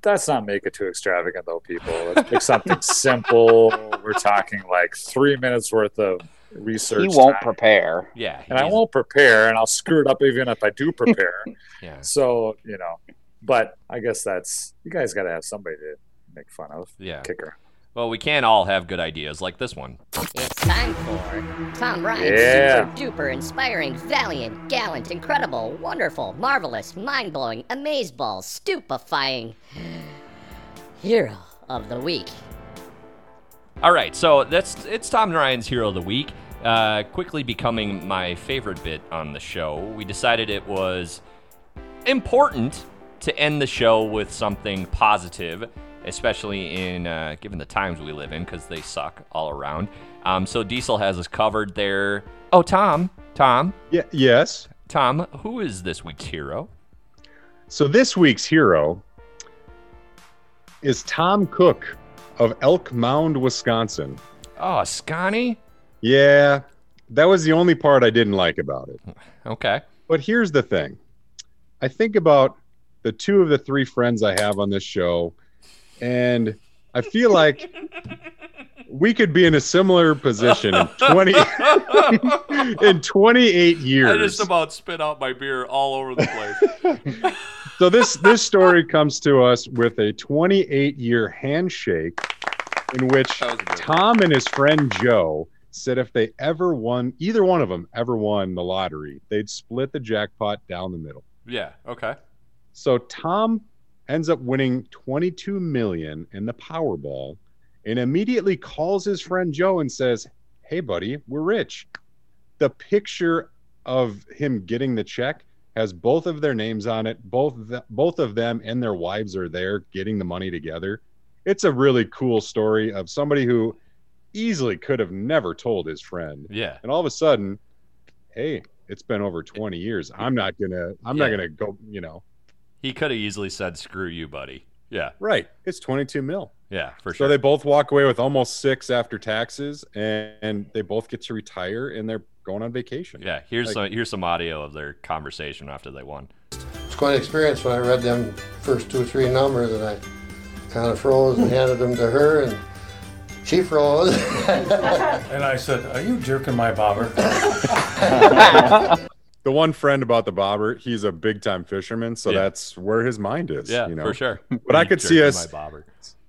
that's not make it too extravagant though, people. Let's pick something simple. We're talking like three minutes worth of research. He won't time. prepare. Yeah. and I won't prepare, and I'll screw it up even if I do prepare. Yeah. so you know, but I guess that's you guys got to have somebody to make fun of. Yeah. kicker. Well, we can't all have good ideas like this one. It's time for Tom Ryan's Yeah. super duper inspiring, valiant, gallant, incredible, wonderful, marvelous, mind blowing, amazeballs, stupefying hero of the week. All right, so that's it's Tom Ryan's Hero of the Week. Uh, quickly becoming my favorite bit on the show. We decided it was important to end the show with something positive, especially in uh, given the times we live in, because they suck all around. Um, so Diesel has us covered there. Oh, Tom, Tom, Yeah. Yes. Tom, who is this week's hero? So this week's hero is Tom Cook of Elk Mound, Wisconsin. Oh, Scotty. Yeah, that was the only part I didn't like about it. Okay. But here's the thing I think about the two of the three friends I have on this show, and I feel like we could be in a similar position in 20 in 28 years. I just about spit out my beer all over the place. so this this story comes to us with a 28 year handshake in which Tom and his friend Joe said if they ever won either one of them ever won the lottery, they'd split the jackpot down the middle. yeah. Okay. So Tom ends up winning 22 million in the Powerball and immediately calls his friend Joe and says, "Hey buddy, we're rich." The picture of him getting the check has both of their names on it. Both the, both of them and their wives are there getting the money together. It's a really cool story of somebody who easily could have never told his friend. Yeah. And all of a sudden, hey, it's been over 20 years. I'm not going to I'm not going to go, you know. He could have easily said, "Screw you, buddy." Yeah. Right. It's 22 mil. Yeah, for sure. So they both walk away with almost 6 after taxes and, and they both get to retire and they're going on vacation. yeah. Here's Like- some here's some audio of their conversation after they won. It's quite an experience when I read them first two or three numbers and I kind of froze and handed them to her and she froze. And I said, Are you jerking my bobber? The one friend about the bobber, he's a big time fisherman, so Yeah. that's where his mind is. Yeah, you know? for sure. But I could see us,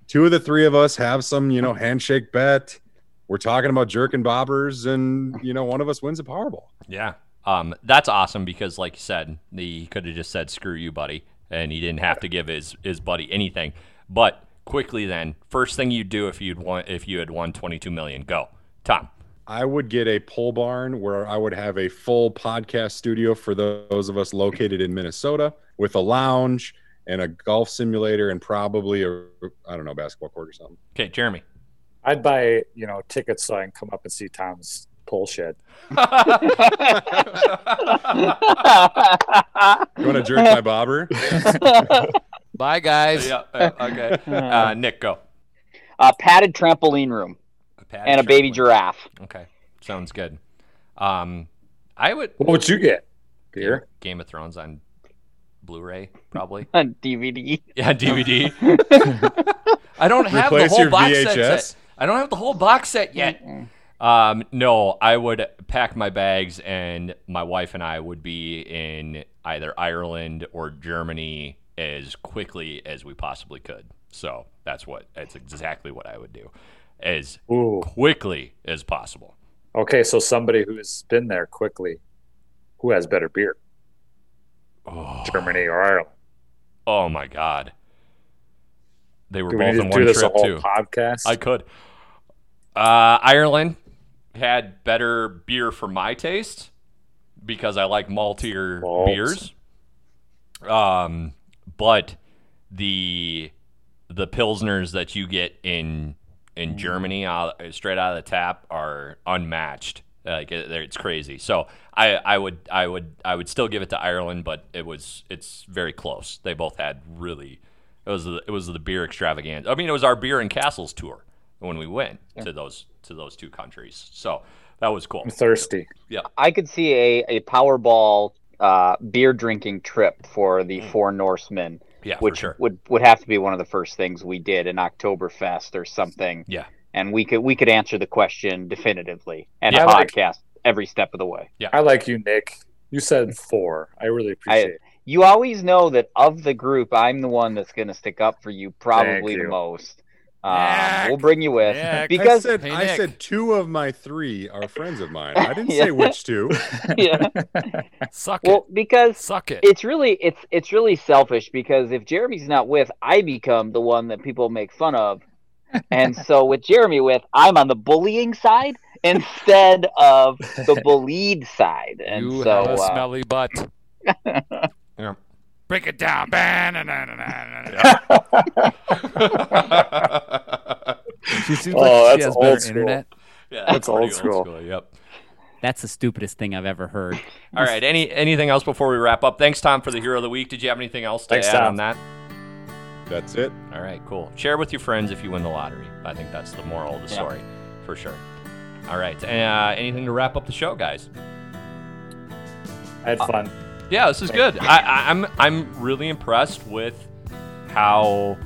two of the three of us have some, you know, handshake bet. We're talking about jerking bobbers, and you know, one of us wins a Powerball. Yeah. Um, that's awesome because, like you said, he could have just said "screw you, buddy," and he didn't have to give his his buddy anything. But quickly, then, first thing you'd do if you'd won if you had won twenty two million, go, Tom. I would get a pole barn where I would have a full podcast studio for those of us located in Minnesota with a lounge and a golf simulator and probably a I don't know basketball court or something. Okay, Jeremy. I'd buy, you know, tickets so I can come up and see Tom's pole shed. You want to jerk my bobber? Bye, guys. Yeah. uh, okay. Uh, Nick, go. A padded trampoline room padded and a baby trampoline. giraffe. Okay, sounds good. Um, I would. What would you get? Beer? Game of Thrones on Blu-ray, probably. On DVD. Yeah, DVD. I don't have Replace the whole box set, VHS? set. I don't have the whole box set yet. Um, no, I would pack my bags, and my wife and I would be in either Ireland or Germany as quickly as we possibly could. So that's what that's exactly what I would do, as Ooh. quickly as possible. Okay, so somebody who's been there quickly, who has better beer? Oh. Germany or Ireland? Oh my god, they were Do both need in one do this trip whole too. podcast? I could. Uh, Ireland had better beer for my taste because I like maltier Malt. beers. Um, but the the pilsners that you get in in mm. Germany out, uh, straight out of the tap are unmatched. Like it, it's crazy. So I, I would I would I would still give it to Ireland, but it was it's very close. They both had really it was the, it was the beer extravaganza. I mean, it was our beer and castles tour when we went to those to those two countries. So that was cool. I'm thirsty. Yeah. I could see a, a Powerball uh, beer drinking trip for the mm. Four Norsemen. Yeah, for which sure. would would have to be one of the first things we did in Oktoberfest or something. Yeah. And we could we could answer the question definitively and Yeah, I like- podcast every step of the way. Yeah. I like you, Nick. You said four. I really appreciate I, it. you always know that of the group, I'm the one that's going to stick up for you probably the most. Um, we'll bring you with I because said, Hey, I said two of my three are friends of mine. I didn't Yeah. say which two. yeah. Suck Well, it. because Suck it. it's really it's it's really selfish because if Jeremy's not with, I become the one that people make fun of. And so with Jeremy with, I'm on the bullying side instead of the bullied side. And you so have a uh, smelly butt. Yeah. Break it down. She seems Oh, like she has old better school. internet. Yeah, That's pretty old school. Yep. That's the stupidest thing I've ever heard. All right. Any anything else before we wrap up? Thanks, Tom, for the hero of the week. Did you have anything else to Thanks, add Tom. on that? That's it. All right, cool. Share with your friends if you win the lottery. I think that's the moral of the Yeah. story, for sure. All right. Uh, anything to wrap up the show, guys? I had fun. Yeah, this is good. I, I'm I'm really impressed with how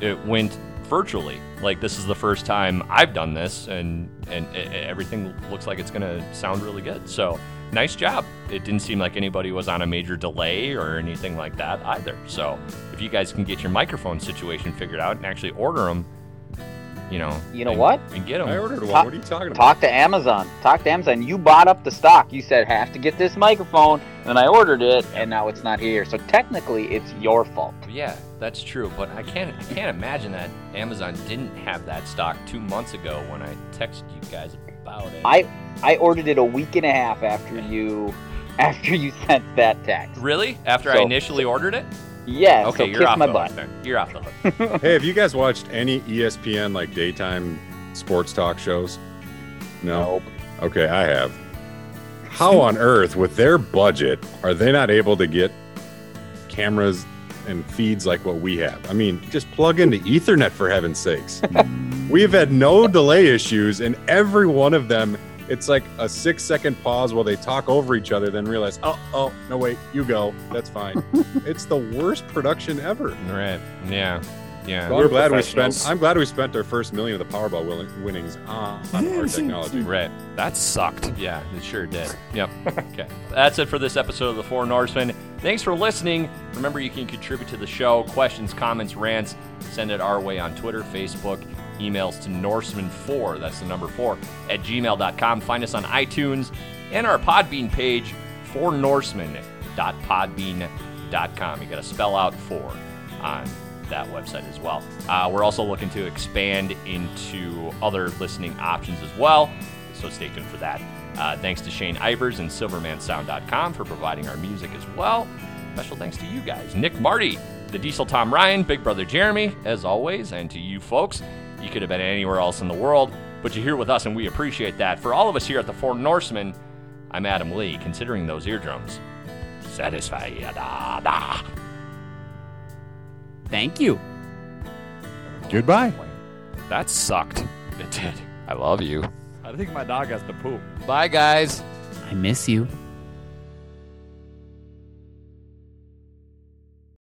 it went virtually Like this is the first time I've done this, and and e- e- everything looks like it's gonna sound really good. So nice job. It didn't seem like anybody was on a major delay or anything like that either. So if you guys can get your microphone situation figured out and actually order them, you know, You know and- what? and get them. I ordered one. Talk- What are you talking about? Talk to Amazon. Talk to Amazon. You bought up the stock. You said have to get this microphone, and I ordered it, and now it's not here. So technically, it's your fault. Yeah, that's true, but I can't I can't imagine that Amazon didn't have that stock two months ago when I texted you guys about it. I I ordered it a week and a half after you after you sent that text. really after I initially ordered it. Yeah. Okay, so you're kiss off my the butt. hook. Then. You're off the hook. hey, have you guys watched any ESPN like daytime sports talk shows? No. Okay, I have. How on earth, with their budget, are they not able to get cameras and feeds like what we have? I mean, just plug into Ethernet for heaven's sakes. We've had no delay issues, and every one of them, it's like a six second pause while they talk over each other, then realize, oh, oh, no, wait, you go. That's fine. it's the worst production ever. Right. Yeah. Yeah. So I'm glad we spent. I'm glad we spent our first million of the Powerball willing, winnings on, on our technology. Right. That sucked. Yeah, it sure did. Yep. okay. That's it for this episode of The Four Norsemen. Thanks for listening. Remember, you can contribute to the show. Questions, comments, rants, send it our way on Twitter, Facebook, emails to Norseman4, that's the number 4, at gmail.com. Find us on iTunes and our Podbean page, fornorseman.podbean.com. You got to spell out four on that website as well. Uh, we're also looking to expand into other listening options as well, so stay tuned for that. Uh, thanks to Shane Ivers and SilvermanSound.com for providing our music as well. Special thanks to you guys, Nick Marty, the Diesel Tom Ryan, Big Brother Jeremy, as always, and to you folks. You could have been anywhere else in the world, but you're here with us, and we appreciate that. For all of us here at the Four Norsemen, I'm Adam Lee, considering those eardrums. Satisfied. Yada da thank you. Goodbye. That sucked. It did. I love you. I think my dog has to poop. Bye, guys. I miss you.